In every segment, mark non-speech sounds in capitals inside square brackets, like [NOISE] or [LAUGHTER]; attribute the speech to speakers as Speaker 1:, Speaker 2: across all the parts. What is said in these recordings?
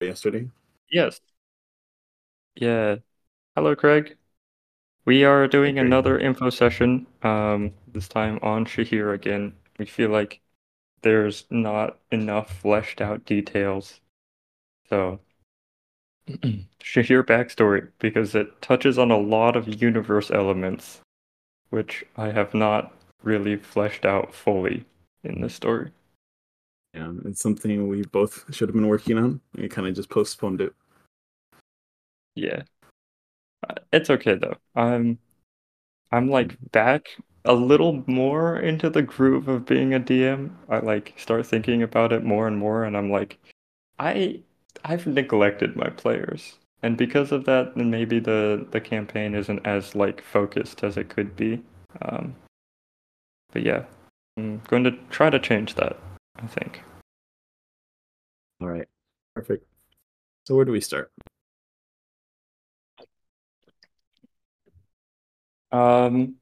Speaker 1: yesterday.
Speaker 2: Yes. Yeah. Hello, Craig. We are doing
Speaker 1: Craig.
Speaker 2: another info session, um, this time on Shahir again. We feel like there's not enough fleshed out details. So, [CLEARS THROAT] Shahir backstory, because it touches on a lot of universe elements, which I have not really fleshed out fully in this story.
Speaker 1: Yeah, it's something we both should have been working on. We kind of just postponed it.
Speaker 2: Yeah. Uh, It's okay though. I'm I'm like back a little more into the groove of being a DM. I like start thinking about it more and more and I'm like I I've neglected my players. And because of that, then maybe the the campaign isn't as like focused as it could be. Um but yeah, I'm going to try to change that, I think.
Speaker 1: All right, perfect. So where do we start?
Speaker 2: Um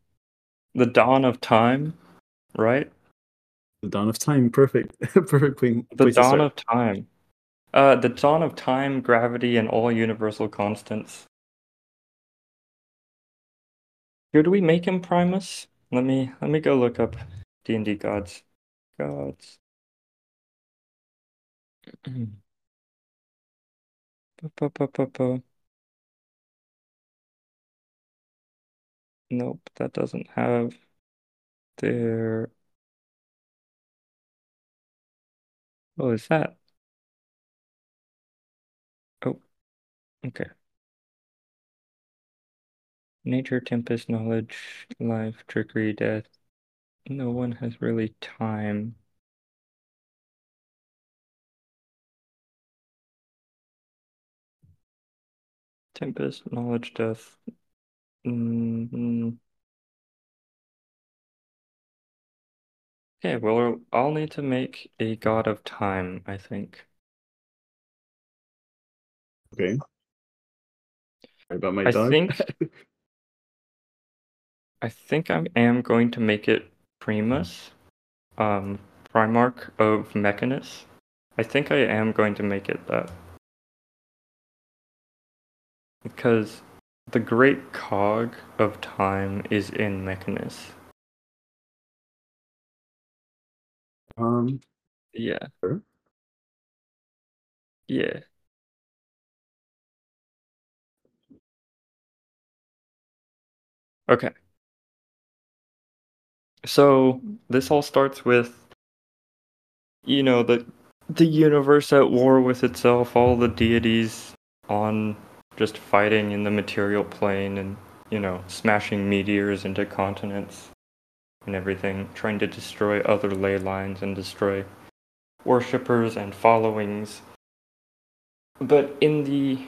Speaker 2: the dawn of time, right?
Speaker 1: The dawn of time. Perfect. [LAUGHS] perfect thing.
Speaker 2: The
Speaker 1: place to
Speaker 2: dawn
Speaker 1: start.
Speaker 2: of time. Uh, the dawn of time, gravity, and all universal constants. Should we make him Primus? Let me let me go look up D and D gods. Gods. Nope, that doesn't have their. What is that? Oh, okay. Nature, tempest, knowledge, life, trickery, death. No one has really time. Tempest, knowledge, death. Mm, Okay, well, I'll need to make a god of time, I think.
Speaker 1: Okay. Sorry about my
Speaker 2: I
Speaker 1: dog.
Speaker 2: think [LAUGHS] I think I am going to make it Primus, um, Primarch of Mechanus. I think I am going to make it that. Because the great cog of time is in Mechanus.
Speaker 1: um.
Speaker 2: Yeah.
Speaker 1: Sure.
Speaker 2: Yeah. Okay. So this all starts with, you know, the the universe at war with itself, all the deities on just fighting in the material plane and, you know, smashing meteors into continents and everything, trying to destroy other ley lines and destroy worshippers and followings. But in the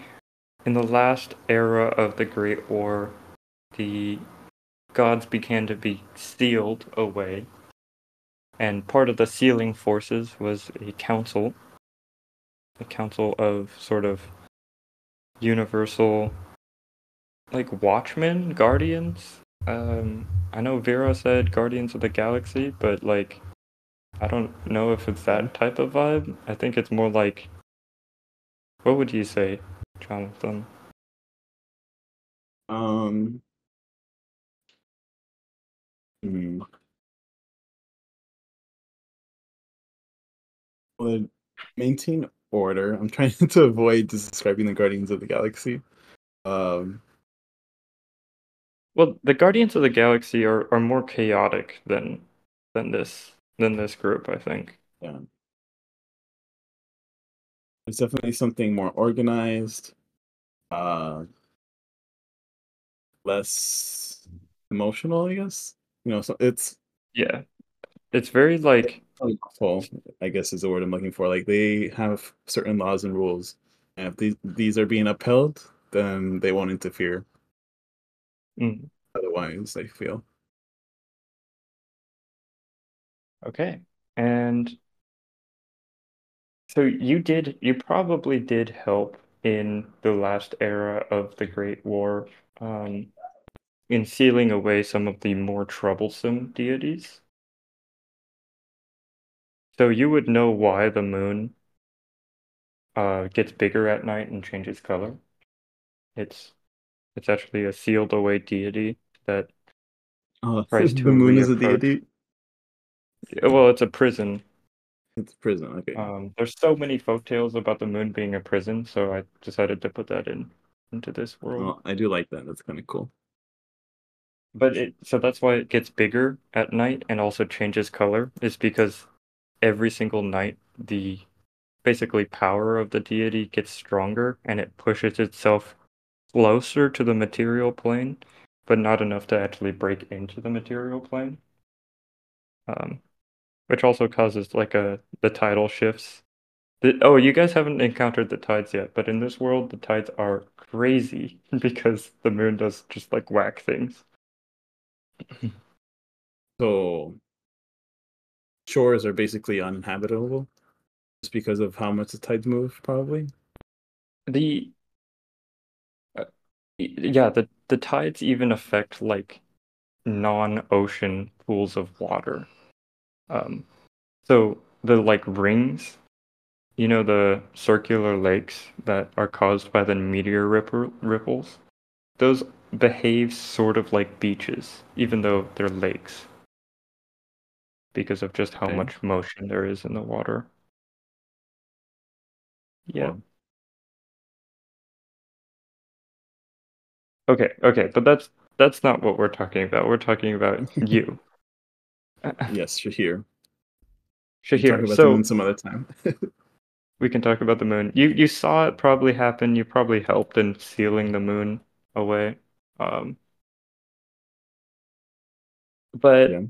Speaker 2: in the last era of the Great War, the gods began to be sealed away. And part of the sealing forces was a council, a council of sort of universal, like watchmen, guardians. Um, I know Vera said Guardians of the Galaxy, but like, I don't know if it's that type of vibe. I think it's more like, what would you say, Jonathan?
Speaker 1: Um. hmm. Would maintain order. I'm trying [LAUGHS] to avoid describing the Guardians of the Galaxy. Um.
Speaker 2: Well, the Guardians of the Galaxy are, are more chaotic than than this than this group, I think.
Speaker 1: Yeah. There's definitely something more organized, uh, less emotional, I guess. You know, so it's
Speaker 2: Yeah. It's very like
Speaker 1: well, I guess is the word I'm looking for. Like they have certain laws and rules, and if these these are being upheld, then they won't interfere.
Speaker 2: mm,
Speaker 1: Otherwise, I feel.
Speaker 2: okay. And so you did you probably did help in the last era of the Great War, um, in sealing away some of the more troublesome deities. So you would know why the moon uh, gets bigger at night and changes color. It's it's actually a sealed away deity that
Speaker 1: Oh,
Speaker 2: tries
Speaker 1: the
Speaker 2: to
Speaker 1: moon is a deity.
Speaker 2: well, it's a prison.
Speaker 1: It's a prison. Okay.
Speaker 2: Um, there's so many folktales about the moon being a prison, so I decided to put that in into this world.
Speaker 1: well, I do like that. That's kind of cool.
Speaker 2: But it so that's why it gets bigger at night and also changes color is because every single night the basically power of the deity gets stronger and it pushes itself closer to the material plane, but not enough to actually break into the material plane. Um, which also causes like a the tidal shifts. The, oh, you guys haven't encountered the tides yet, but in this world the tides are crazy [LAUGHS] because the moon does just like whack things.
Speaker 1: So shores are basically uninhabitable just because of how much the tides move, probably.
Speaker 2: The uh, yeah, the the tides even affect like non-ocean pools of water. Um, so the like rings, you know, the circular lakes that are caused by the meteor ripples, those behave sort of like beaches, even though they're lakes, because of just how
Speaker 1: Okay.
Speaker 2: much motion there is in the water. Yeah.
Speaker 1: Wow.
Speaker 2: Okay, okay, but that's that's not what we're talking about. We're talking about [LAUGHS] you.
Speaker 1: Yes, you're here. We'll talk
Speaker 2: Shahir,
Speaker 1: about the
Speaker 2: so
Speaker 1: moon some other time. [LAUGHS]
Speaker 2: we can talk about the moon. You you saw it probably happen. You probably helped in sealing the moon away. Um, but
Speaker 1: Yeah.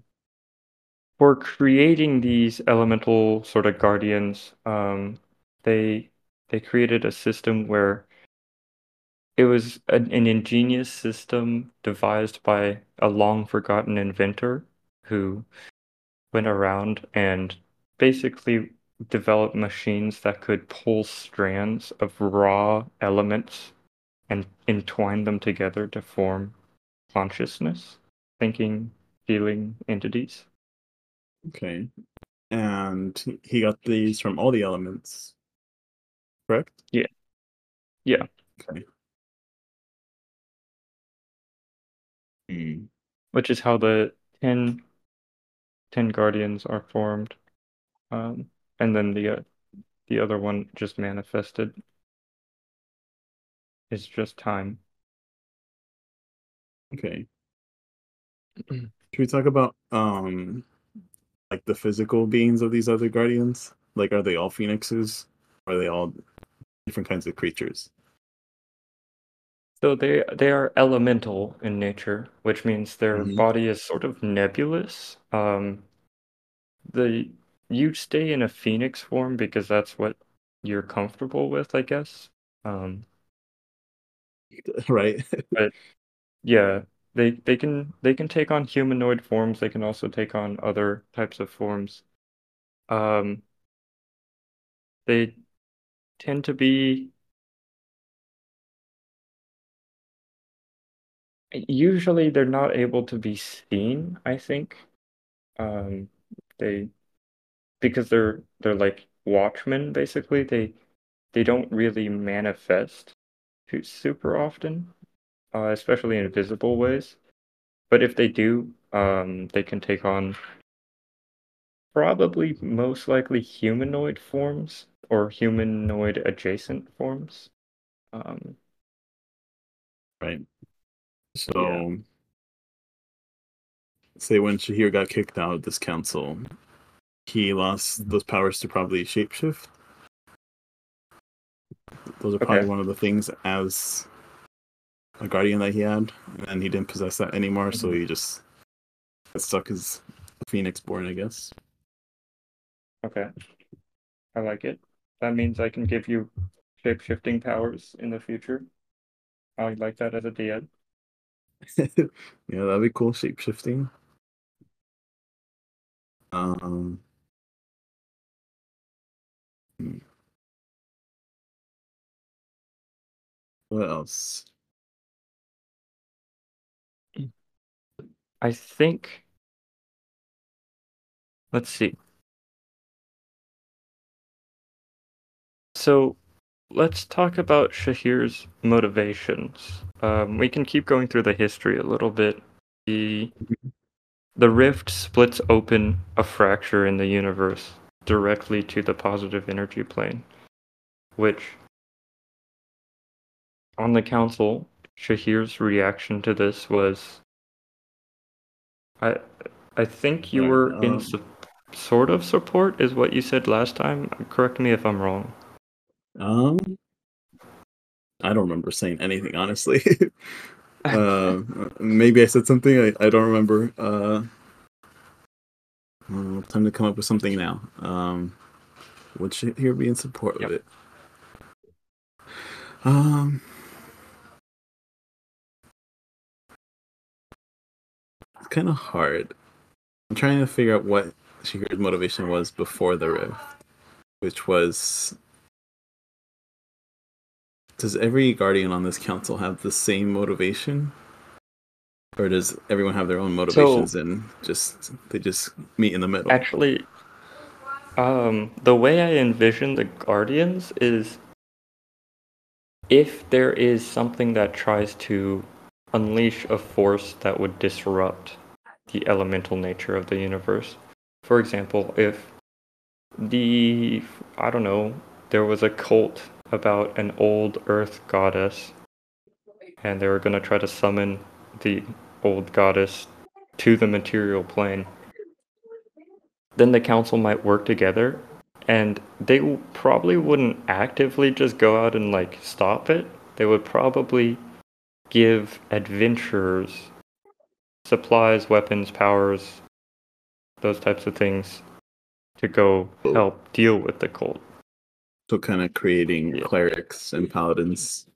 Speaker 2: For creating these elemental sort of guardians, um, they they created a system where it was an, an ingenious system devised by a long forgotten inventor who went around and basically developed machines that could pull strands of raw elements and entwine them together to form consciousness, thinking, feeling entities.
Speaker 1: Okay. And he got these from all the elements. Correct?
Speaker 2: Yeah. Yeah.
Speaker 1: Okay. Hmm.
Speaker 2: which is how the 10, 10 guardians are formed um, and then the uh, the other one just manifested it's just time
Speaker 1: Okay. Should we talk about um like the physical beings of these other guardians? Like are they all phoenixes? Or are they all different kinds of creatures?
Speaker 2: so they they are elemental in nature which means their
Speaker 1: Mhm.
Speaker 2: body is sort of nebulous um the you stay in a phoenix form because that's what you're comfortable with i guess um [LAUGHS]
Speaker 1: right?
Speaker 2: But yeah, they they can they can take on humanoid forms. They can also take on other types of forms. Um, they tend to be usually they're not able to be seen, I think. Um, they because they're they're like watchmen basically. They they don't really manifest too super often, uh, especially in visible ways. But if they do, um, they can take on probably most likely humanoid forms or humanoid adjacent forms. Um,
Speaker 1: Right. So say when Shahir got kicked out of this council, he lost those powers to probably shapeshift. Those are probably
Speaker 2: Okay.
Speaker 1: one of the things as a guardian that he had, and he didn't possess that anymore, so he just got stuck as a phoenix born, I guess.
Speaker 2: okay, I like it. That means I can give you shape-shifting powers in the future. I like that as a DM. [LAUGHS]
Speaker 1: yeah, that'd be cool. Shape shifting. Um. hmm. What else?
Speaker 2: I think. Let's see. So let's talk about Shahir's motivations. Um, we can keep going through the history a little bit. The the rift splits open a fracture in the universe directly to the positive energy plane, which on the council, Shahir's reaction to this was I I think you were in
Speaker 1: um,
Speaker 2: su- sort of support is what you said last time. Correct me if I'm wrong.
Speaker 1: Um, I don't remember saying anything honestly. [LAUGHS] uh, maybe I said something. I, I don't remember. Uh, well, time to come up with something now. Um, would Shahir be in support
Speaker 2: Yep.
Speaker 1: of it? Um, it's kind of hard. I'm trying to figure out what Shahir's motivation was before the rift, which was. Does every guardian on this council have the same motivation? Or does everyone have their own motivations and just they just meet in the middle?
Speaker 2: Actually, um, the way I envision the Guardians is if there is something that tries to unleash a force that would disrupt the elemental nature of the universe. For example, if the, I don't know, there was a cult about an old earth goddess and they were going to try to summon the old goddess to the material plane then the council might work together and they probably wouldn't actively just go out and like stop it they would probably give adventurers supplies weapons powers those types of things to go
Speaker 1: Oh.
Speaker 2: help deal with the cult
Speaker 1: So kind of creating
Speaker 2: Yeah.
Speaker 1: clerics and paladins.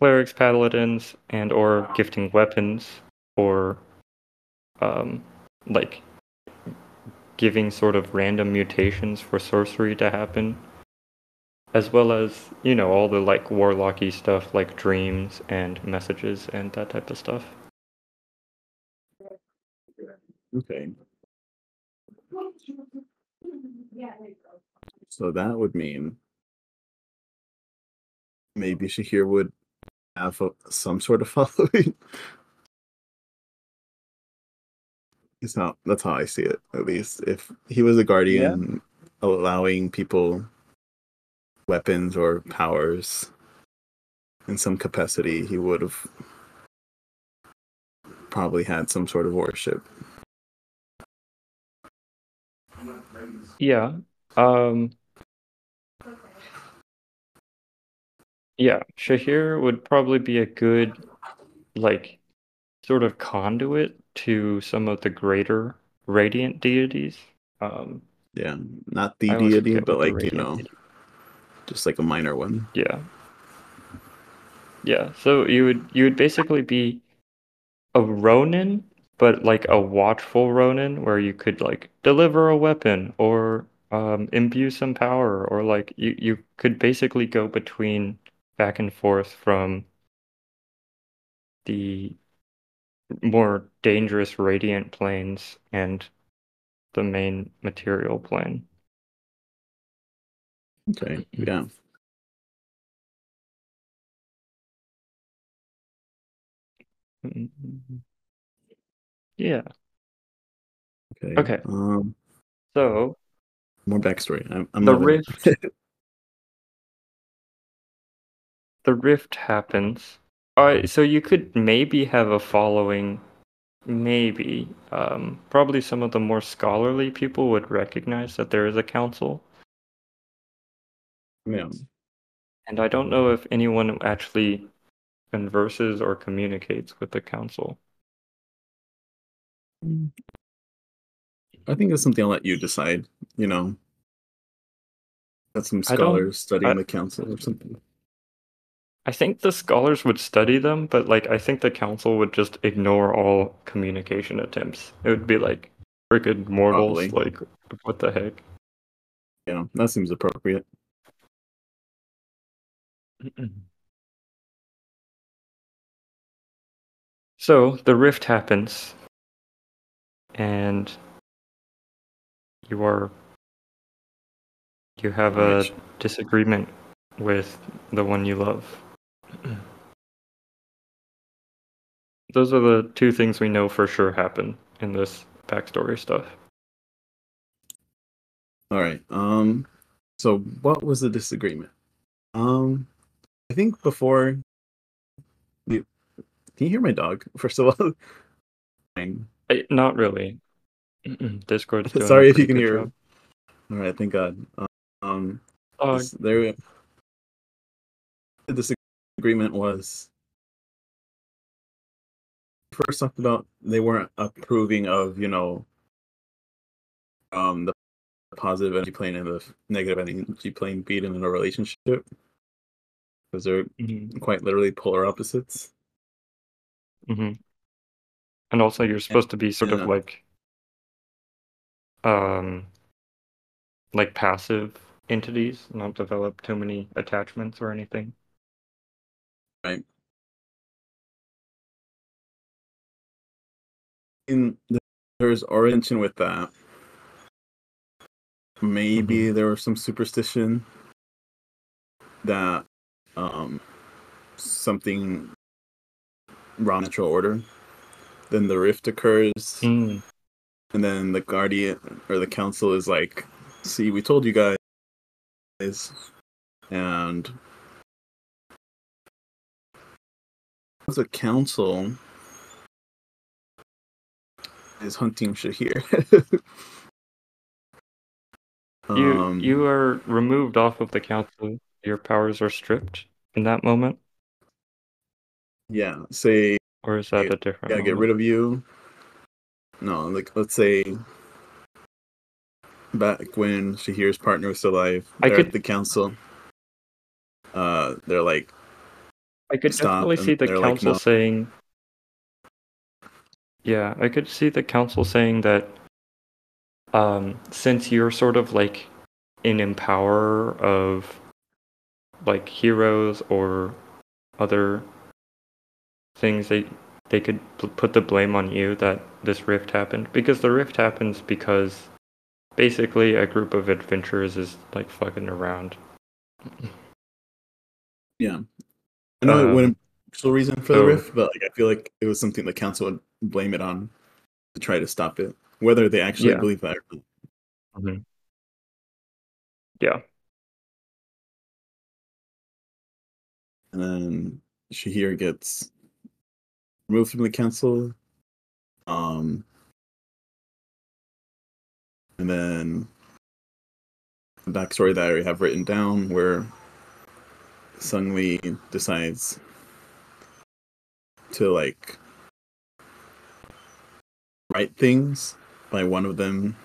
Speaker 2: clerics paladins and or gifting weapons or um like giving sort of random mutations for sorcery to happen as well as you know all the like warlocky stuff like dreams and messages and that type of stuff
Speaker 1: Okay. So that would mean maybe Shahir would have a, some sort of [LAUGHS] following. It's not. That's how I see it. At least, if he was a guardian, allowing people weapons or powers in some capacity, he would have probably had some sort of worship.
Speaker 2: yeah um yeah shahir would probably be a good like sort of conduit to some of the greater radiant deities um
Speaker 1: Yeah, not the
Speaker 2: I
Speaker 1: deity, but like you know,
Speaker 2: deity-
Speaker 1: just like a minor one.
Speaker 2: Yeah. Yeah. So you would you would basically be a Ronin, but like a watchful Ronin where you could like deliver a weapon or um, imbue some power or like you, you could basically go between back and forth from the more dangerous radiant planes and the main material plane.
Speaker 1: Okay, yeah.
Speaker 2: Mm-hmm. Yeah.
Speaker 1: Okay.
Speaker 2: Okay.
Speaker 1: Um,
Speaker 2: So
Speaker 1: more backstory. I'm, I'm
Speaker 2: the
Speaker 1: loving it.
Speaker 2: rift [LAUGHS] the rift happens. Alright, so you could maybe have a following maybe. Um probably some of the more scholarly people would recognize that there is a council.
Speaker 1: Yeah.
Speaker 2: And I don't know if anyone actually converses or communicates with the council.
Speaker 1: I think it's something I'll let you decide. You know, got some scholars studying
Speaker 2: I-
Speaker 1: the council or something.
Speaker 2: I think the scholars would study them, but like I think the council would just ignore all communication attempts. It would be like freaking mortals,
Speaker 1: Probably.
Speaker 2: like what the heck?
Speaker 1: Yeah, that seems appropriate. [CLEARS THROAT]
Speaker 2: So the rift happens, and you are you have a disagreement with the one you love. [CLEARS THROAT] Those are the two things we know for sure happen in this backstory stuff.
Speaker 1: All right. Um. So, what was the disagreement? Um, I think before. You, can you hear my dog? [LAUGHS] First of all,
Speaker 2: I, not really. Discord. [LAUGHS]
Speaker 1: Sorry if you can hear. Job. All right. Thank God. Um.
Speaker 2: Uh,
Speaker 1: there. The disagreement was first talked about they weren't approving of you know um the positive energy plane and the negative energy plane being in a relationship because they're mm-hmm. quite literally polar opposites.
Speaker 2: Mm-hmm. And also, you're supposed to be sort yeah. of like, um, like passive entities, not develop too many attachments or anything.
Speaker 1: Right. In there's origin with that maybe mm-hmm. there was some superstition that um something wrong natural order then the rift occurs
Speaker 2: mm.
Speaker 1: and then the guardian or the council is like see we told you guys and the council is hunting Shahir [LAUGHS]
Speaker 2: You um, you are removed off of the council. Your powers are stripped in that moment.
Speaker 1: Yeah. Say.
Speaker 2: Or is that a different?
Speaker 1: Yeah. Get rid of you. No, like let's say back when Shahir's partner was still alive, I could, at the council. Uh, they're like.
Speaker 2: I could definitely see the council like, no. saying. Yeah, I could see the council saying that um, since you're sort of like an empower of like heroes or other things they they could put the blame on you that this rift happened because the rift happens because basically a group of adventurers is like fucking around
Speaker 1: yeah i know um, it wouldn't actual reason for so, the rift but like i feel like it was something the council would blame it on to try to stop it whether they actually yeah. believe that or not.
Speaker 2: Mm-hmm. Yeah.
Speaker 1: And then Shahir gets removed from the council. Um, and then the backstory that I have written down where Sung Lee decides to like write things by one of them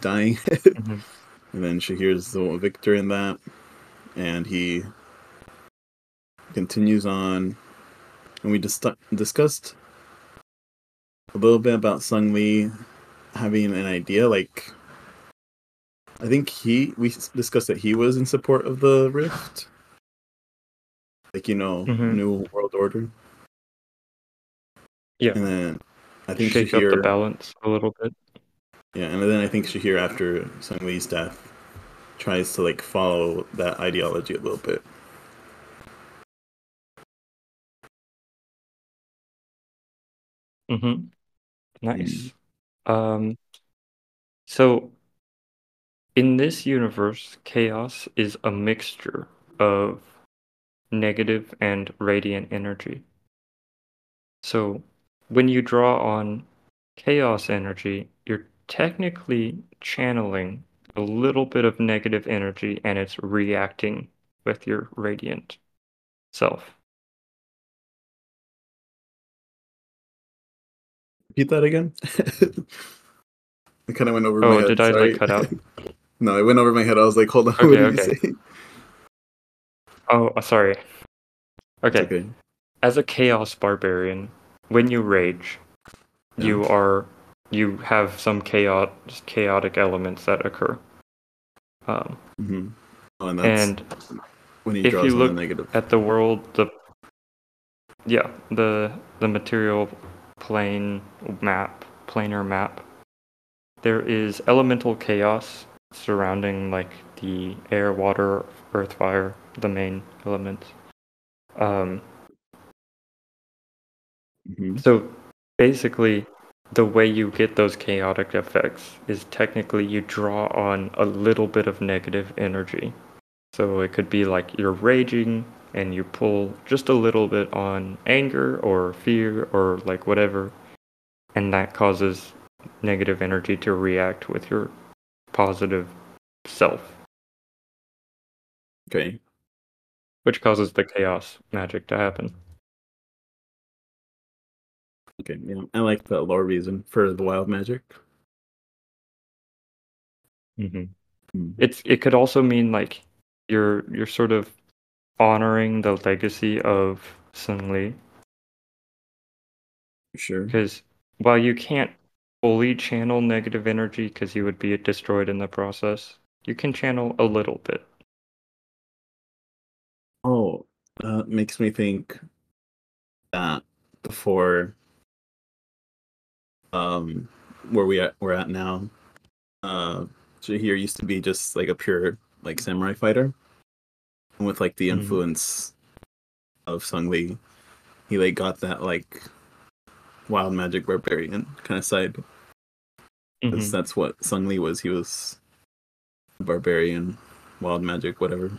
Speaker 1: dying. [LAUGHS] mm-hmm. And then Shahir's the victor in that. And he continues on. And we just discussed a little bit about Sung Lee having an idea. Like, I think he, we discussed that he was in support of the Rift. Like, you know, mm-hmm. New World Order.
Speaker 2: Yeah.
Speaker 1: And then I think
Speaker 2: shake Shahir, up the balance a little bit.
Speaker 1: Yeah, and then I think Shahir, after Sung Lee's death, tries to like follow that ideology a little bit.
Speaker 2: Mm-hmm. Nice. Mm. Um, so in this universe, chaos is a mixture of negative and radiant energy. So when you draw on chaos energy, you're technically channeling a little bit of negative energy and it's reacting with your radiant self.
Speaker 1: Repeat that again. [LAUGHS] it kind of went over
Speaker 2: oh,
Speaker 1: my head.
Speaker 2: Oh, did I Sorry. like cut out? [LAUGHS]
Speaker 1: no, it went over my head. I was like, hold on. Okay, what did okay. you say?
Speaker 2: Oh, uh, sorry. Okay. okay. As a chaos barbarian, when you rage, yeah. you are you have some chaos chaotic elements that occur. Um,
Speaker 1: mm-hmm. oh, and,
Speaker 2: and when if you look the at the world, the yeah the the material plane map planar map, there is elemental chaos surrounding like the air, water, earth, fire, the main elements. Um,
Speaker 1: Mhm.
Speaker 2: so basically, the way you get those chaotic effects is technically you draw on a little bit of negative energy. So it could be like you're raging and you pull just a little bit on anger or fear or like whatever, and that causes negative energy to react with your positive self,
Speaker 1: Okay.
Speaker 2: which causes the chaos magic to happen.
Speaker 1: Okay. Yeah. I like the lore reason for the wild magic.
Speaker 2: Mm-hmm.
Speaker 1: Mm.
Speaker 2: It's it could also mean like you're you're sort of honoring the legacy of Sun Li
Speaker 1: Sure.
Speaker 2: because while you can't fully channel negative energy because you would be destroyed in the process, you can channel a little bit.
Speaker 1: Oh, that makes me think that before um where we at we're at now, uh Shahir used to be just like a pure like samurai fighter. With like the
Speaker 2: Mhm.
Speaker 1: influence of Sung Lee, he like got that like wild magic barbarian kind of side. Because
Speaker 2: Mhm.
Speaker 1: that's what Sung Lee was. He was barbarian, wild magic, whatever.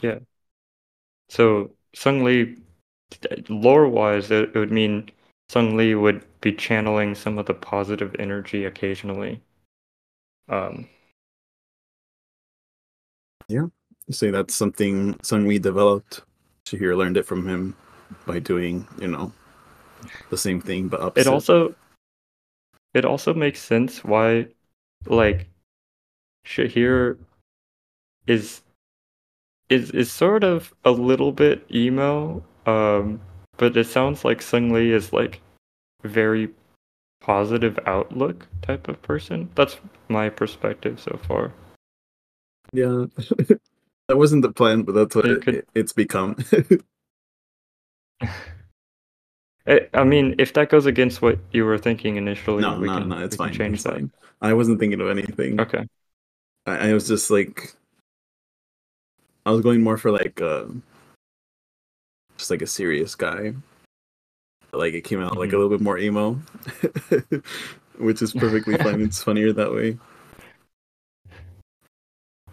Speaker 1: Yeah.
Speaker 2: So Sung Lee, lore wise, it, it would mean Sung Lee would be channeling some of the positive energy occasionally. Um,
Speaker 1: You say that's something Sung Li developed. Shahir learned it from him by doing, you know, the same thing but
Speaker 2: it also it also makes sense why like Shahir is is is sort of a little bit emo um but it sounds like Sung Li is like very positive outlook type of person. That's my perspective so far
Speaker 1: Yeah. [LAUGHS] that wasn't the plan, but that's what
Speaker 2: It
Speaker 1: it
Speaker 2: could-
Speaker 1: it's become.
Speaker 2: I, [LAUGHS] I mean if that goes against what you were thinking initially
Speaker 1: no,
Speaker 2: we
Speaker 1: no,
Speaker 2: can,
Speaker 1: no, it's fine.
Speaker 2: change
Speaker 1: It's
Speaker 2: that
Speaker 1: fine. I wasn't thinking of anything.
Speaker 2: okay
Speaker 1: I, I was just like I was going more for like uh just like a serious guy. Like it came out like a
Speaker 2: Mhm.
Speaker 1: little bit more emo. [LAUGHS] Which is perfectly fine. It's funnier that way.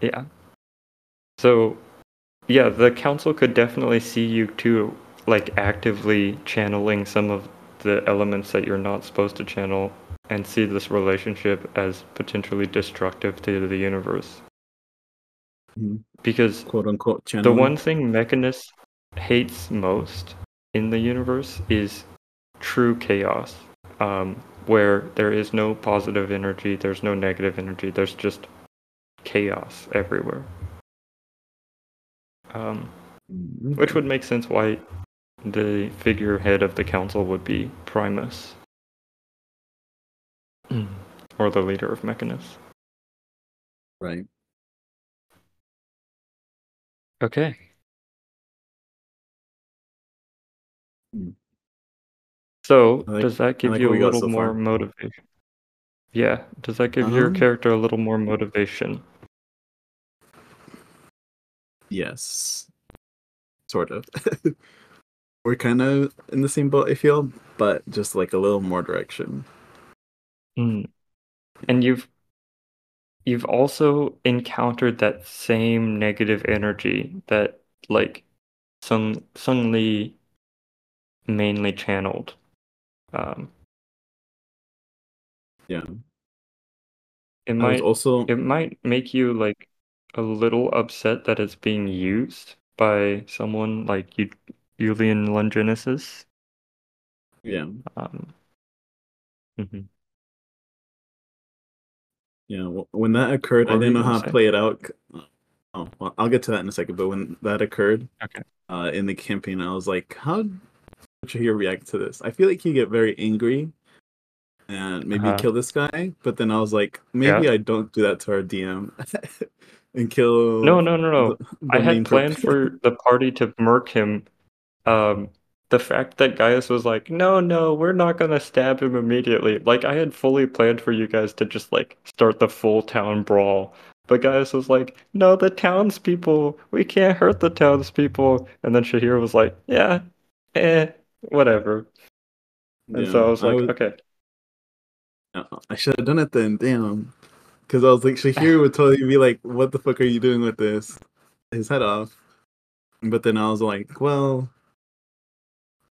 Speaker 2: Yeah. So, yeah, the council could definitely see you too, like actively channeling some of the elements that you're not supposed to channel and see this relationship as potentially destructive to the universe.
Speaker 1: Mhm.
Speaker 2: Because
Speaker 1: Quote unquote
Speaker 2: the one thing Mechanus hates most in the universe is true chaos, um, where there is no positive energy, there's no negative energy, there's just chaos everywhere. Um, which would make sense why the figurehead of the council would be Primus, or the leader of Mechanus.
Speaker 1: right.
Speaker 2: Okay.
Speaker 1: Hmm.
Speaker 2: So,
Speaker 1: like-
Speaker 2: does that give
Speaker 1: like
Speaker 2: you a little
Speaker 1: so
Speaker 2: more
Speaker 1: far.
Speaker 2: motivation? Yeah. Does that give your
Speaker 1: Um,
Speaker 2: character a little more motivation?
Speaker 1: Yes. Sort of. [LAUGHS] We're kind of in the same boat, I feel, but just like a little more direction.
Speaker 2: Mm. And you've you've also encountered that same negative energy that like Sung Sung Li mainly channeled. Um,
Speaker 1: Yeah.
Speaker 2: it might
Speaker 1: also
Speaker 2: it might make you like a little upset that it's being used by someone like you, Julian Longinesis.
Speaker 1: yeah.
Speaker 2: Um, mhm.
Speaker 1: Yeah, w- when that occurred,
Speaker 2: What
Speaker 1: I didn't know how
Speaker 2: gonna
Speaker 1: play it out. Oh, well, I'll get to that in a second. But when that occurred,
Speaker 2: Okay.
Speaker 1: uh, in the campaign, I was like, "How would Shahir react to this?" I feel like he get very angry and maybe
Speaker 2: Uh-huh.
Speaker 1: kill this guy. But then I was like, maybe
Speaker 2: Yeah.
Speaker 1: I don't do that to our DM [LAUGHS] and kill.
Speaker 2: No, no, no, no.
Speaker 1: the-
Speaker 2: I
Speaker 1: the main
Speaker 2: had planned for the party to murk him. Um, the fact that Gaius was like, "No, no, we're not gonna stab him immediately." Like I had fully planned for you guys to just like start the full town brawl, But Gaius was like, "No, the townspeople. We can't hurt the townspeople." And then Shahir was like, "Yeah, eh, whatever." And
Speaker 1: Yeah,
Speaker 2: so I was like,
Speaker 1: was-
Speaker 2: "Okay."
Speaker 1: I should have done it then. Damn. Because I was like, Shahir would totally be like, "What the fuck are you doing with this?" His head off. But then I was like, "Well,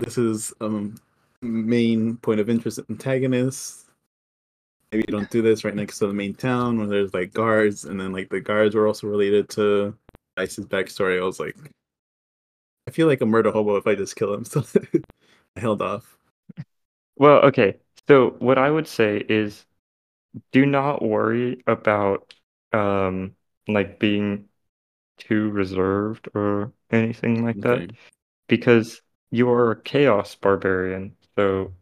Speaker 1: this is um main point of interest antagonist. Maybe you don't do this right next to the main town where there's like guards, and then like the guards were also related to Dice's backstory. I was like, I feel like a murder hobo if I just kill him. [LAUGHS] So I held off.
Speaker 2: Well, okay. So what I would say is do not worry about um like being too reserved or anything like that because you are a chaos barbarian. So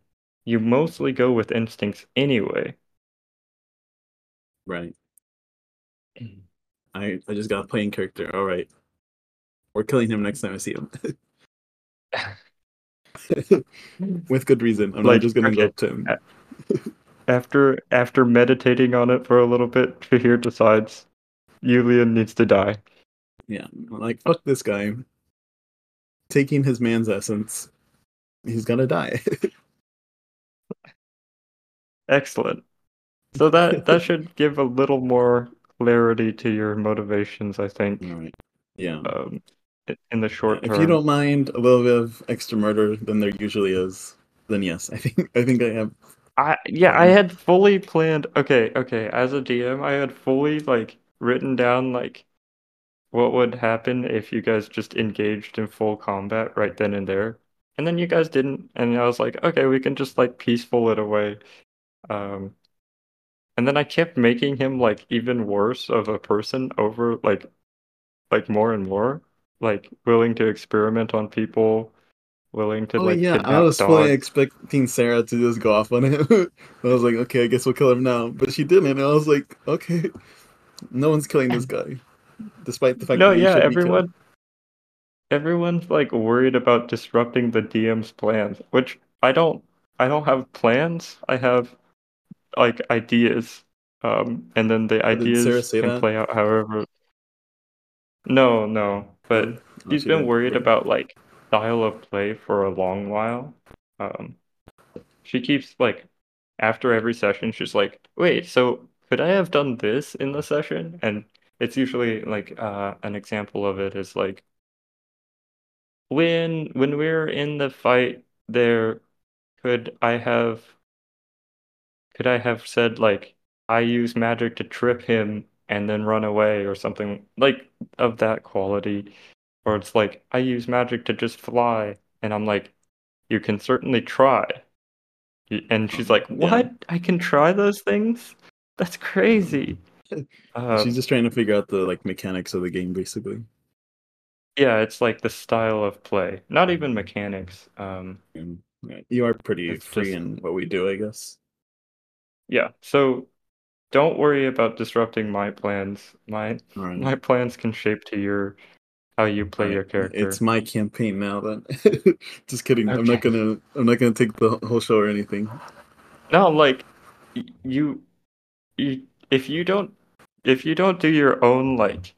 Speaker 2: you mostly go with instincts anyway.
Speaker 1: Right. I I just got a playing character. All right. We're killing him next time I see him. [LAUGHS] [LAUGHS] With good reason. I'm
Speaker 2: Like,
Speaker 1: not just gonna go up to him. [LAUGHS]
Speaker 2: After after meditating on it for a little bit, Shahir decides Yulian needs to die.
Speaker 1: Yeah. I'm like fuck this guy. Taking his man's essence. He's gonna die. [LAUGHS]
Speaker 2: Excellent. So that that should [LAUGHS] give a little more clarity to your motivations, I think,
Speaker 1: All right. Yeah.
Speaker 2: um, in the short term.
Speaker 1: If you don't mind a little bit of extra murder than there usually is, then yes, I think I think I have.
Speaker 2: I yeah, I
Speaker 1: Um,
Speaker 2: had fully planned. Okay, okay. As a DM, I had fully like written down like what would happen if you guys just engaged in full combat right then and there. And then you guys didn't, and I was like, okay, we can just like peaceful it away. Um, and then I kept making him like even worse of a person over like like more and more, like willing to experiment on people, willing to
Speaker 1: Oh
Speaker 2: like
Speaker 1: yeah, I was fully expecting Sarah to just go off on him. [LAUGHS] I was like, okay, I guess we'll kill him now, but she didn't. And I was like, okay, no one's killing this guy, despite the fact
Speaker 2: No,
Speaker 1: that
Speaker 2: yeah, everyone everyone's like worried about disrupting the DM's plans, which I don't I don't have plans. I have like ideas. Um and then the ideas can
Speaker 1: that?
Speaker 2: play out however. No, no, but
Speaker 1: Oh,
Speaker 2: she's been worried about like style of play for a long while. Um she keeps like after every session she's like, "Wait, so could I have done this in the session?" And it's usually like uh an example of it is like when when we're in the fight there could I have could I have said like I use magic to trip him and then run away or something like of that quality or it's like I use magic to just fly and I'm like you can certainly try and she's
Speaker 1: Um,
Speaker 2: like
Speaker 1: yeah.
Speaker 2: what I can try those things that's crazy um, [LAUGHS]
Speaker 1: She's just trying to figure out the like mechanics of the game, basically.
Speaker 2: yeah it's like the style of play not even mechanics um
Speaker 1: you are pretty free
Speaker 2: just-
Speaker 1: in what we do, I guess.
Speaker 2: Yeah, so don't worry about disrupting my plans. My
Speaker 1: right.
Speaker 2: my plans can shape to your how you play your character.
Speaker 1: It's my campaign now. Then, [LAUGHS] just kidding. I'm not gonna. I'm not gonna take the whole show or anything.
Speaker 2: No, like you you if you don't if you don't do your own like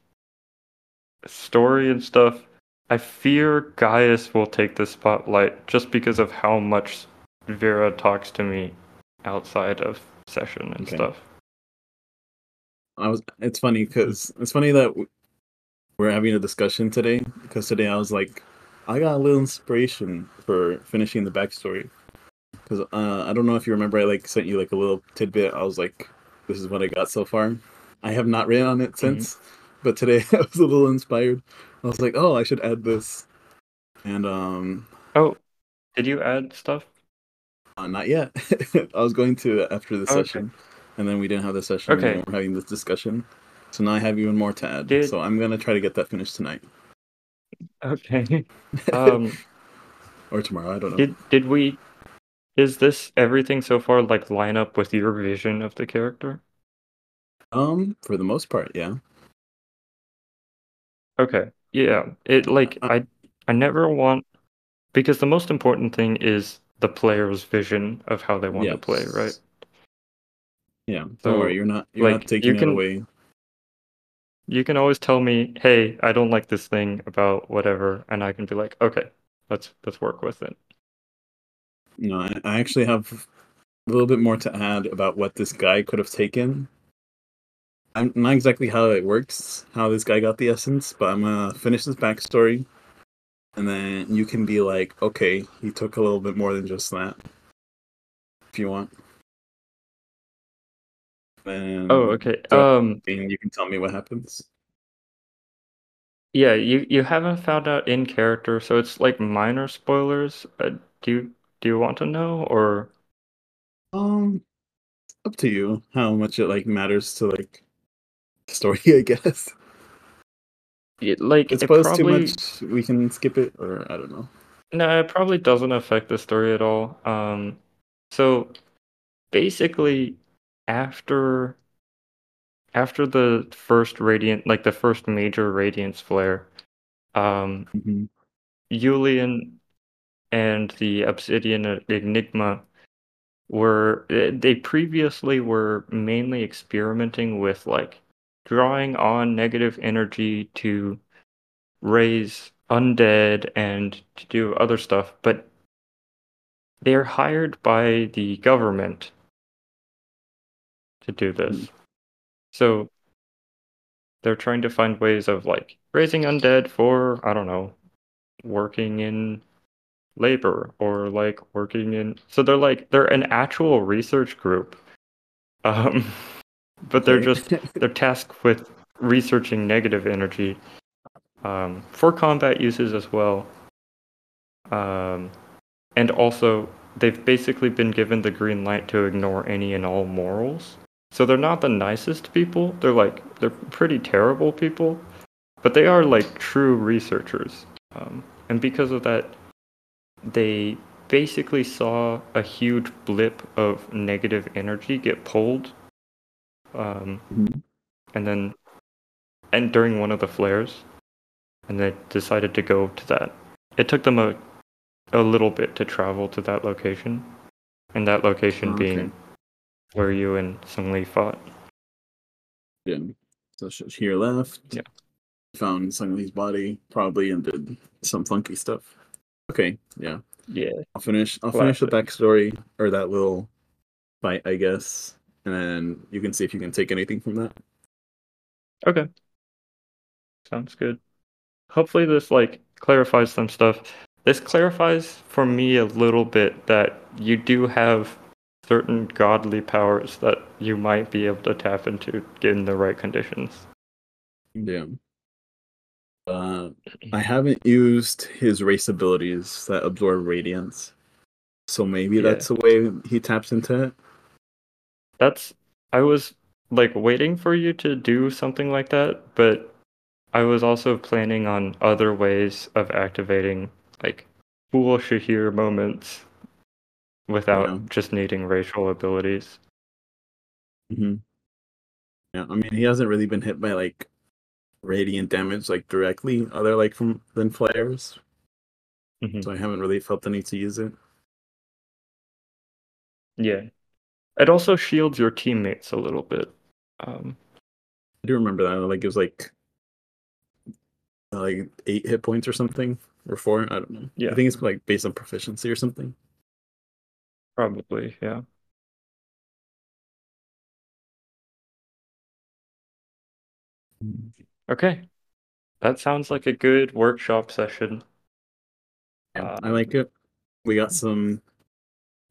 Speaker 2: story and stuff, I fear Gaius will take the spotlight just because of how much Vera talks to me outside of session and
Speaker 1: Okay.
Speaker 2: stuff.
Speaker 1: I was. It's funny because it's funny that w- we're having a discussion today because today I was like, I got a little inspiration for finishing the backstory. Because uh, I don't know if you remember, I like sent you like a little tidbit. I was like, this is what I got so far. I have not written on it since, but today [LAUGHS] I was a little inspired. I was like, oh, I should add this, and um,
Speaker 2: Oh, did you add stuff?
Speaker 1: Uh, not yet. [LAUGHS] I was going to after the
Speaker 2: Okay.
Speaker 1: session, and then we didn't have the session.
Speaker 2: Okay.
Speaker 1: we're having this discussion. So now I have even more to add.
Speaker 2: Did-
Speaker 1: So I'm gonna try to get that finished tonight
Speaker 2: Okay. [LAUGHS] Um
Speaker 1: or tomorrow. I don't know.
Speaker 2: Did did we is this everything so far like line up with your vision of the character?
Speaker 1: Um, for the most part, yeah.
Speaker 2: Okay. Yeah. It like
Speaker 1: Uh,
Speaker 2: I I never want because the most important thing is the player's vision of how they want to play, right?
Speaker 1: Yeah.
Speaker 2: So,
Speaker 1: Don't worry, you're not you're
Speaker 2: like,
Speaker 1: not taking
Speaker 2: you
Speaker 1: it
Speaker 2: can-
Speaker 1: away.
Speaker 2: You can always tell me, "Hey, I don't like this thing about whatever," and I can be like, "Okay, let's let's work with it."
Speaker 1: No, I, actually have a little bit more to add about what this guy could have taken. I'm not exactly how it works, how this guy got the essence, but I'm gonna finish this backstory, and then you can be like, okay, he took a little bit more than just that, if you want. Then,
Speaker 2: Oh, okay. Um,
Speaker 1: you can tell me what happens.
Speaker 2: yeah, you you haven't found out in character, so it's like minor spoilers. Uh, do you do you want to know or?
Speaker 1: Um, up to you how much it like matters to like story, [LAUGHS] I guess.
Speaker 2: It, like
Speaker 1: it's
Speaker 2: it
Speaker 1: supposed
Speaker 2: probably
Speaker 1: too much, we can skip it, or I don't know.
Speaker 2: no, it probably doesn't affect the story at all. Um, so basically, after after the first radiant, like the first major radiance flare, um,
Speaker 1: hmm
Speaker 2: Julian and the Obsidian Enigma were eh, they previously were mainly experimenting with like drawing on negative energy to raise undead and to do other stuff, but they're hired by the government to do this. So they're trying to find ways of like raising undead for, I don't know, working in labor or like working in so they're like they're an actual research group. [LAUGHS] Um but they're just [LAUGHS] they're tasked with researching negative energy um, for combat uses as well. Um, and also, they've basically been given the green light to ignore any and all morals. So they're not the nicest people. They're like they're pretty terrible people, but they are like true researchers. Um, and because of that, they basically saw a huge blip of negative energy get pulled um,
Speaker 1: Mhm.
Speaker 2: and then and during one of the flares and they decided to go to that it took them a a little bit to travel to that location and that location
Speaker 1: okay.
Speaker 2: being where you and Sung Lee fought
Speaker 1: Yeah. So here left.
Speaker 2: Yeah.
Speaker 1: Found Sung Lee's body probably and did some funky stuff. Okay. Yeah.
Speaker 2: yeah
Speaker 1: I'll finish. I'll finish the backstory or that little fight, I guess, and then you can see if you can take anything from that.
Speaker 2: okay sounds good hopefully this like clarifies some stuff this clarifies for me a little bit that you do have certain godly powers that you might be able to tap into in the right conditions
Speaker 1: Yeah. Uh, I haven't used his race abilities that absorb radiance, so maybe
Speaker 2: Yeah.
Speaker 1: that's the way he taps into it.
Speaker 2: That's I was like waiting for you to do something like that, but I was also planning on other ways of activating like cool Shahir moments without
Speaker 1: Yeah.
Speaker 2: just needing racial abilities.
Speaker 1: hmm Yeah, I mean he hasn't really been hit by like radiant damage like directly, other like from than flares,
Speaker 2: Mhm.
Speaker 1: so I haven't really felt the need to use it.
Speaker 2: Yeah. It also shields your teammates a little bit. Um,
Speaker 1: I do remember that. Like it was like like eight hit points or something, or four. I don't know.
Speaker 2: Yeah.
Speaker 1: I think it's like based on proficiency or something.
Speaker 2: Probably, yeah. Okay. That sounds like a good workshop session.
Speaker 1: Yeah, I
Speaker 2: Um,
Speaker 1: like it. We got some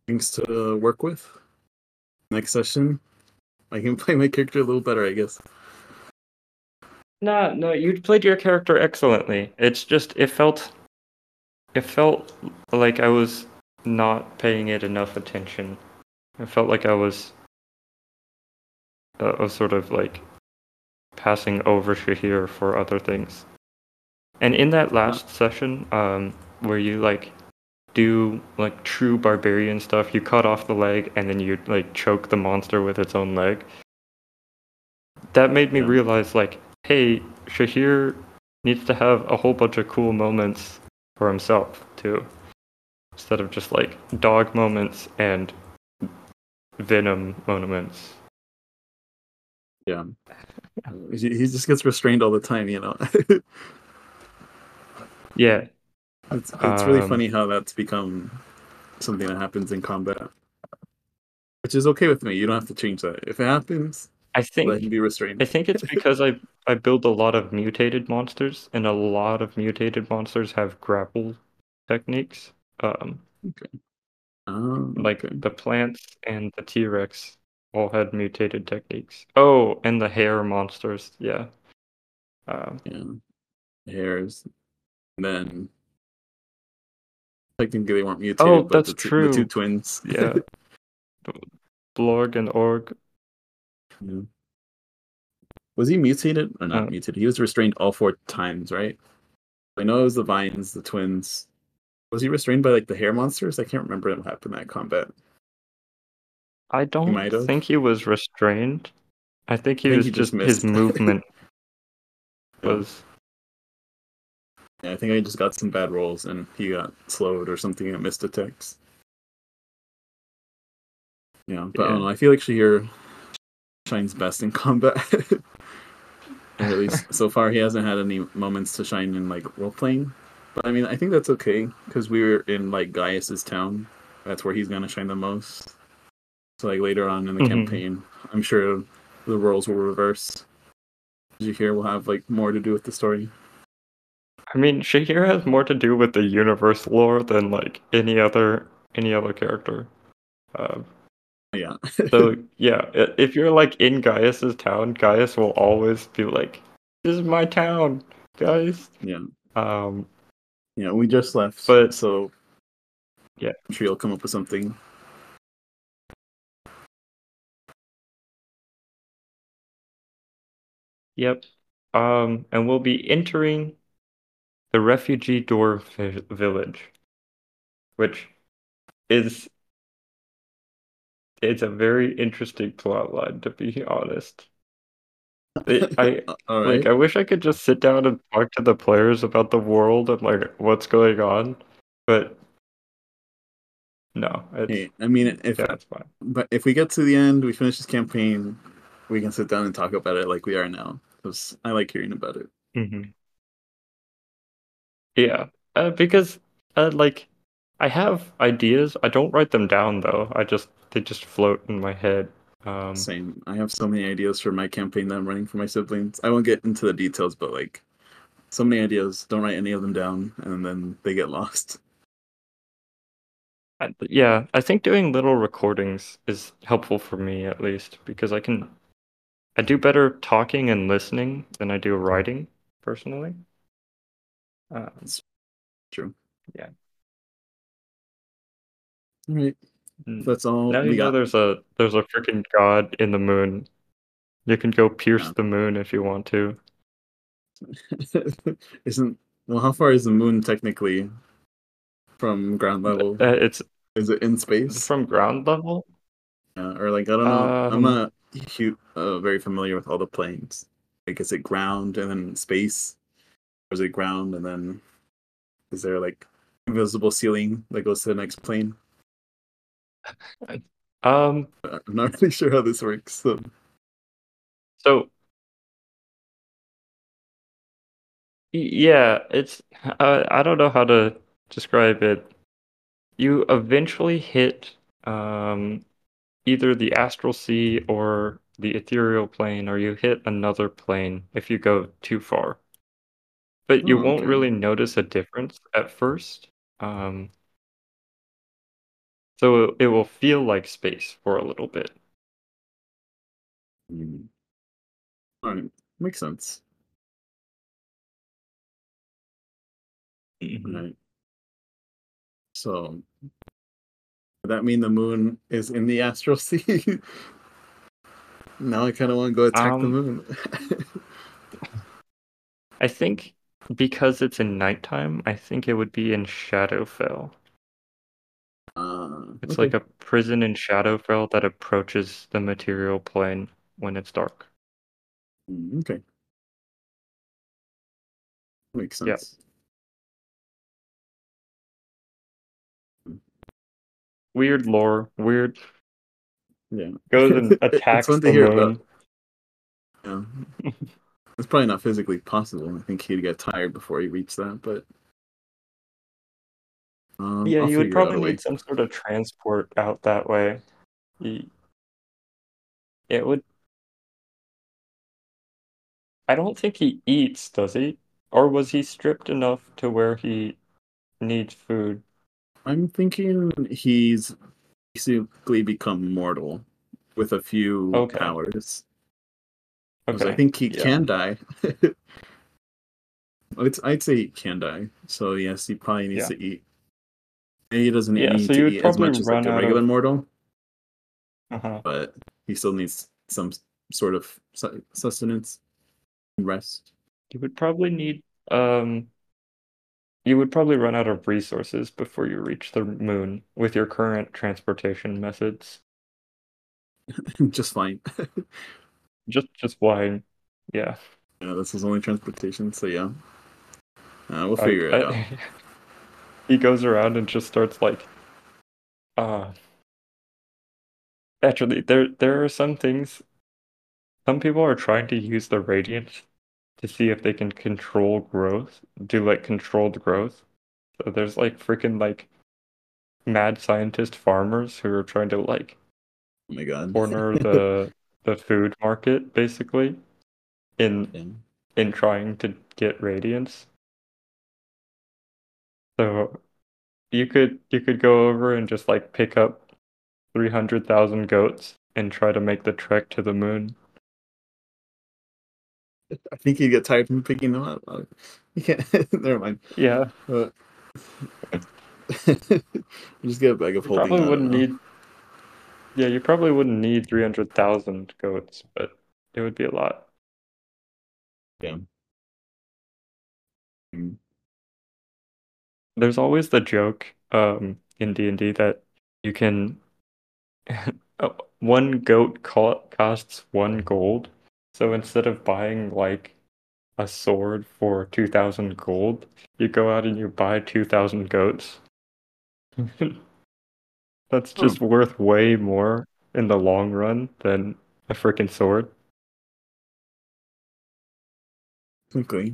Speaker 1: things to work with. Next session, I can [LAUGHS] play my character a little better, I guess.
Speaker 2: No, no, you played your character excellently. It's just it felt it felt like I was not paying it enough attention. I felt like I was uh, I was sort of like passing over Shahir for other things. And in that last session, um, where you like do like true barbarian stuff, you cut off the leg and then you like choke the monster with its own leg. That made me realize like, hey, Shahir needs to have a whole bunch of cool moments for himself too. Instead of just like dog moments and venom moments.
Speaker 1: Yeah. he, he just gets restrained all the time, you know. [LAUGHS]
Speaker 2: Yeah,
Speaker 1: it's it's really
Speaker 2: Um,
Speaker 1: funny how that's become something that happens in combat, which is okay with me. You don't have to change that. If it happens,
Speaker 2: I think let
Speaker 1: him be restrained.
Speaker 2: I think it's [LAUGHS] because I I build a lot of mutated monsters, and a lot of mutated monsters have grapple techniques. Um, okay.
Speaker 1: Oh,
Speaker 2: like
Speaker 1: okay.
Speaker 2: the plants and the T Rex all had mutated techniques. Oh, and the hair monsters, yeah. Um,
Speaker 1: yeah, hairs. And then technically they weren't mutated,
Speaker 2: Oh,
Speaker 1: but
Speaker 2: that's
Speaker 1: the, two, the two twins. [LAUGHS]
Speaker 2: yeah. Blorg and Org.
Speaker 1: Yeah. Was he mutated or not
Speaker 2: Uh,
Speaker 1: mutated? He was restrained all four times, right? I know it was the vines, the twins. Was he restrained by like the hair monsters? I can't remember what happened in that combat.
Speaker 2: I don't
Speaker 1: have.
Speaker 2: think he was restrained. I think he
Speaker 1: I think
Speaker 2: was
Speaker 1: he just
Speaker 2: just his movement [LAUGHS] was
Speaker 1: Yeah, I think I just got some bad rolls and he got slowed or something and missed attacks. Yeah, but I don't know. I feel like Shahir shines best in combat. [LAUGHS] at least [LAUGHS] so far, he hasn't had any moments to shine in like role playing. But I mean, I think that's okay because we were in like Gaius's town. That's where he's gonna shine the most. So like later on in the
Speaker 2: Mhm.
Speaker 1: campaign, I'm sure the roles will reverse. Shahir will have like more to do with the story.
Speaker 2: I mean, Shahir has more to do with the universe lore than like any other any other character. Uh,
Speaker 1: Yeah. [LAUGHS]
Speaker 2: so yeah, if you're like in Gaius's town, Gaius will always be like, "This is my town, guys."
Speaker 1: yeah.
Speaker 2: Um,
Speaker 1: Yeah. We just left,
Speaker 2: But-
Speaker 1: so
Speaker 2: Yeah.
Speaker 1: I'm sure you'll come up with something.
Speaker 2: Yep. Um, and we'll be entering the refugee door vi- village, which is it's a very interesting plot line to be honest. I [LAUGHS]
Speaker 1: right.
Speaker 2: like I wish I could just sit down and talk to the players about the world and like what's going on, but no,
Speaker 1: Hey, I mean, if
Speaker 2: yeah, it's fine.
Speaker 1: but if we get to the end, we finish this campaign, we can sit down and talk about it like we are now. Because I like hearing about it.
Speaker 2: hmm Yeah, uh, because uh, like I have ideas. I don't write them down though. I just they just float in my head. Um,
Speaker 1: Same. I have so many ideas for my campaign that I'm running for my siblings. I won't get into the details, but like, so many ideas. Don't write any of them down, and then they get lost.
Speaker 2: I, yeah, I think doing little recordings is helpful for me at least because I can I do better talking and listening than I do writing personally. Um,
Speaker 1: True.
Speaker 2: Yeah.
Speaker 1: All right.
Speaker 2: Mm.
Speaker 1: That's all
Speaker 2: now you know there's a there's a freaking god in the moon. You can go pierce
Speaker 1: Yeah.
Speaker 2: the moon if you want to. [LAUGHS]
Speaker 1: Isn't well? How far is the moon technically from ground level?
Speaker 2: Uh, it's
Speaker 1: Is it in space?
Speaker 2: from ground level.
Speaker 1: Yeah, or like I don't know. I'm
Speaker 2: Um,
Speaker 1: not uh, very familiar with all the planes. Like, is it ground and then space, or is it ground and then is there like invisible ceiling that goes to the next plane?
Speaker 2: Um,
Speaker 1: I'm not really sure how this works. So
Speaker 2: so yeah, it's uh, I don't know how to describe it. You eventually hit um either the astral sea or the ethereal plane, or you hit another plane if you go too far. But you
Speaker 1: Oh,
Speaker 2: won't really notice a difference at first. Um, so it, it will feel like space for a little bit.
Speaker 1: mm. all right, makes sense.
Speaker 2: Mm-hmm.
Speaker 1: Right. So does that mean the moon is in the astral [LAUGHS] sea? now I kind of want to go attack the
Speaker 2: Um,
Speaker 1: moon. [LAUGHS]
Speaker 2: I think because it's in nighttime, I think it would be in Shadowfell.
Speaker 1: Uh,
Speaker 2: It's
Speaker 1: okay.
Speaker 2: like a prison in Shadowfell that approaches the material plane when it's dark.
Speaker 1: Mm, okay. Makes
Speaker 2: Yeah.
Speaker 1: sense.
Speaker 2: Weird lore, weird
Speaker 1: Yeah.
Speaker 2: goes and [LAUGHS]
Speaker 1: It's
Speaker 2: attacks
Speaker 1: fun to
Speaker 2: the
Speaker 1: hear
Speaker 2: moon.
Speaker 1: about. [LAUGHS] Yeah. it's probably not physically possible. I think he'd get tired before he reached that, but um,
Speaker 2: yeah,
Speaker 1: I'll
Speaker 2: you would
Speaker 1: figure out a
Speaker 2: probably need some sort of transport out that way. It would. I don't think he eats, does he? Or was he stripped enough to where he needs food?
Speaker 1: I'm thinking he's basically become mortal with a few
Speaker 2: Okay.
Speaker 1: powers.
Speaker 2: Okay.
Speaker 1: I think he
Speaker 2: yeah.
Speaker 1: can die. [LAUGHS] I'd, I'd say he can die. So yes, he probably needs
Speaker 2: Yeah.
Speaker 1: to eat. He doesn't
Speaker 2: Yeah,
Speaker 1: need
Speaker 2: so
Speaker 1: to eat as much as like a regular
Speaker 2: of-
Speaker 1: mortal,
Speaker 2: Uh-huh.
Speaker 1: but he still needs some sort of sustenance and rest.
Speaker 2: You would probably need um you would probably run out of resources before you reach the moon with your current transportation methods. [LAUGHS]
Speaker 1: Just fine. [LAUGHS]
Speaker 2: Just just why yeah.
Speaker 1: yeah, that's his only transportation. So yeah, uh, we'll
Speaker 2: I-
Speaker 1: figure it
Speaker 2: I-
Speaker 1: out. [LAUGHS]
Speaker 2: he goes around and just starts like uh actually there there are some things some people are trying to use the radiance to see if they can control growth do like controlled growth so there's like freaking like mad scientist farmers who are trying to like
Speaker 1: Oh my god.
Speaker 2: corner [LAUGHS] the the food market basically in in trying to get radiance. So you could you could go over and just like pick up 300,000 goats and try to make the trek to the moon.
Speaker 1: I think you'd get tired from picking them up. Uh, You can't. [LAUGHS] Never mind.
Speaker 2: Yeah,
Speaker 1: Uh, [LAUGHS] just get a bag of
Speaker 2: you
Speaker 1: holding.
Speaker 2: probably wouldn't need Yeah, you probably wouldn't need 300,000 goats, but it would be a lot.
Speaker 1: Yeah. Mm.
Speaker 2: There's always the joke um in D&D that you can [LAUGHS] uh, one goat co costs one gold. So instead of buying like a sword for 2000 gold, you go out and you buy 2000 goats. [LAUGHS] That's
Speaker 1: Hmm.
Speaker 2: just worth way more in the long run than a freaking sword.
Speaker 1: Okay.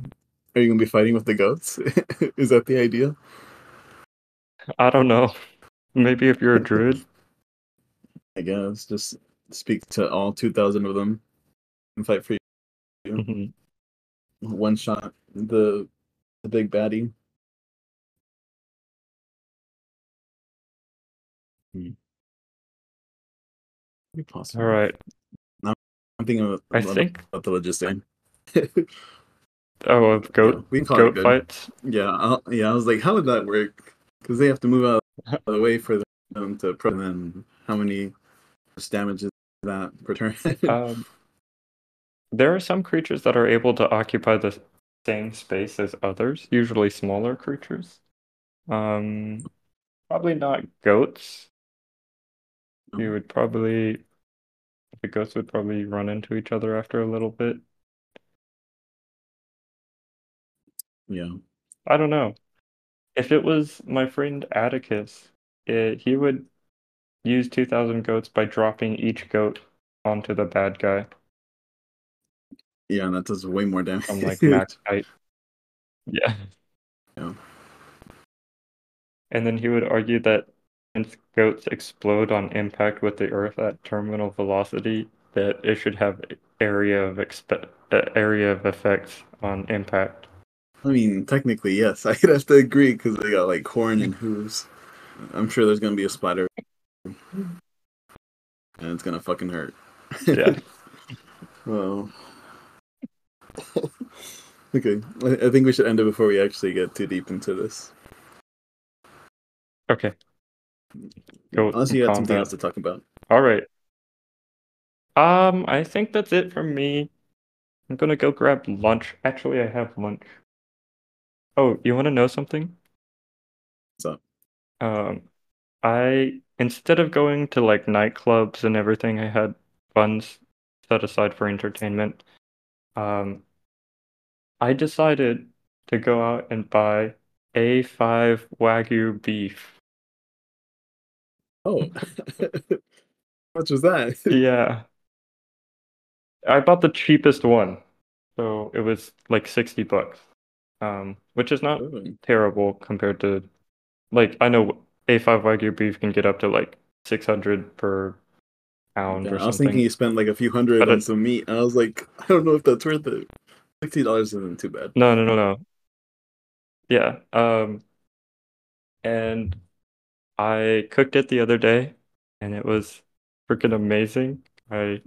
Speaker 1: Are you gonna be fighting with the goats? [LAUGHS] Is that the idea?
Speaker 2: I don't know. Maybe if you're a druid. [LAUGHS]
Speaker 1: I guess just speak to all two thousand of them and fight for you.
Speaker 2: Mhm.
Speaker 1: One shot the the big baddie. Hmm. Possible.
Speaker 2: All right.
Speaker 1: I'm thinking about,
Speaker 2: I
Speaker 1: about
Speaker 2: think
Speaker 1: the logistics. [LAUGHS]
Speaker 2: oh, of goat
Speaker 1: Yeah, we call it
Speaker 2: goat
Speaker 1: good.
Speaker 2: fights.
Speaker 1: Yeah, I, yeah. I was like, how would that work? Because they have to move out of the way for them to pro. And then how many damage is that per turn? [LAUGHS]
Speaker 2: Um, there are some creatures that are able to occupy the same space as others, usually smaller creatures. Um, probably not goats. You would probably the goats would probably run into each other after a little bit.
Speaker 1: Yeah.
Speaker 2: I don't know. If it was my friend Atticus, it, he would use 2,000 goats by dropping each goat onto the bad guy
Speaker 1: Yeah, and that does way more damage.
Speaker 2: from like [LAUGHS] max height. Yeah.
Speaker 1: Yeah.
Speaker 2: And then he would argue that since goats explode on impact with the Earth at terminal velocity, that it should have area of expe- uh, area of effects on impact.
Speaker 1: I mean, technically, yes. [LAUGHS] I'd have to agree because they got like horn and hooves. I'm sure there's gonna be a splatter, and it's gonna fucking hurt.
Speaker 2: Yeah. [LAUGHS]
Speaker 1: well. [LAUGHS] okay, I, think we should end it before we actually get too deep into this.
Speaker 2: Okay. Goat
Speaker 1: Unless you got something else to talk about.
Speaker 2: All right. Um, I think that's it from me. I'm gonna go grab lunch. Actually, I have lunch. Oh, you want to know something?
Speaker 1: What's up?
Speaker 2: Um, I instead of going to like nightclubs and everything, I had funds set aside for entertainment. Um, I decided to go out and buy A5 Wagyu beef.
Speaker 1: Oh, [LAUGHS] how much was that? [LAUGHS]
Speaker 2: Yeah. I bought the cheapest one, so it was like sixty bucks, um, which is not
Speaker 1: Ooh.
Speaker 2: terrible compared to, like I know A5 Wagyu beef can get up to like six hundred per pound
Speaker 1: Yeah, I was thinking you spent like a few hundred
Speaker 2: But
Speaker 1: on some meat. and I was like, [LAUGHS] I don't know if that's worth it. Sixty dollars isn't too bad.
Speaker 2: No, no, no, no. Yeah. Um, and I cooked it the other day, and it was freaking amazing. I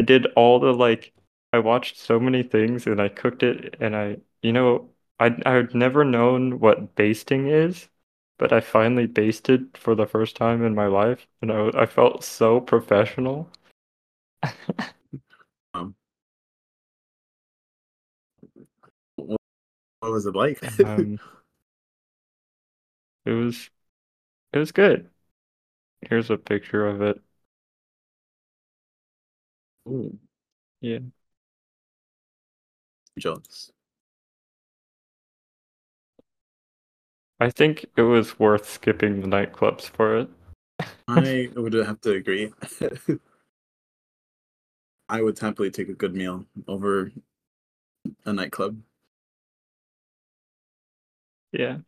Speaker 2: I did all the like I watched so many things and I cooked it and I you know I I've never known what basting is, but I finally basted for the first time in my life, and I I felt so professional.
Speaker 1: What was it like?
Speaker 2: Um, it was it was good. Here's a picture of it.
Speaker 1: Ooh,
Speaker 2: Yeah.
Speaker 1: jealous.
Speaker 2: I think it was worth skipping the nightclubs for it.
Speaker 1: I [LAUGHS] would have to agree. [LAUGHS] I would happily take a good meal over a nightclub.
Speaker 2: Yeah.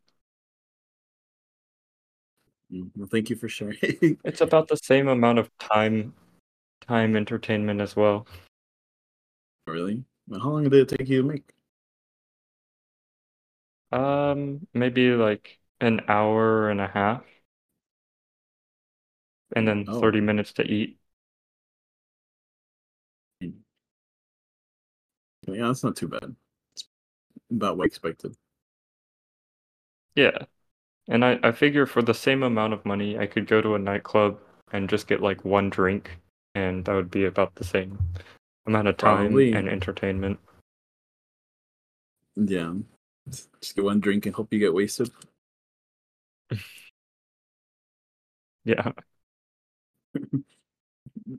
Speaker 1: Mm, Well, thank you for sharing. [LAUGHS]
Speaker 2: It's about the same amount of time time entertainment as well.
Speaker 1: really? Well, How long did it take you to make?
Speaker 2: Um, maybe like an hour and a half. And then
Speaker 1: Oh.
Speaker 2: 30 minutes to eat.
Speaker 1: Yeah, that's not too bad. It's about what I expected.
Speaker 2: Yeah. And I, I figure for the same amount of money, I could go to a nightclub and just get like one drink, and that would be about the same amount of time
Speaker 1: Probably.
Speaker 2: and entertainment.
Speaker 1: Yeah. Just get one drink and hope you get wasted. [LAUGHS]
Speaker 2: Yeah. [LAUGHS]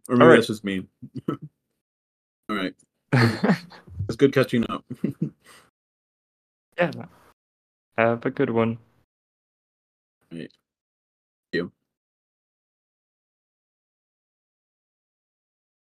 Speaker 1: Or maybe
Speaker 2: Alright.
Speaker 1: that's just me. [LAUGHS] All right. It's good catching up.
Speaker 2: yeah. Have a good one.
Speaker 1: you.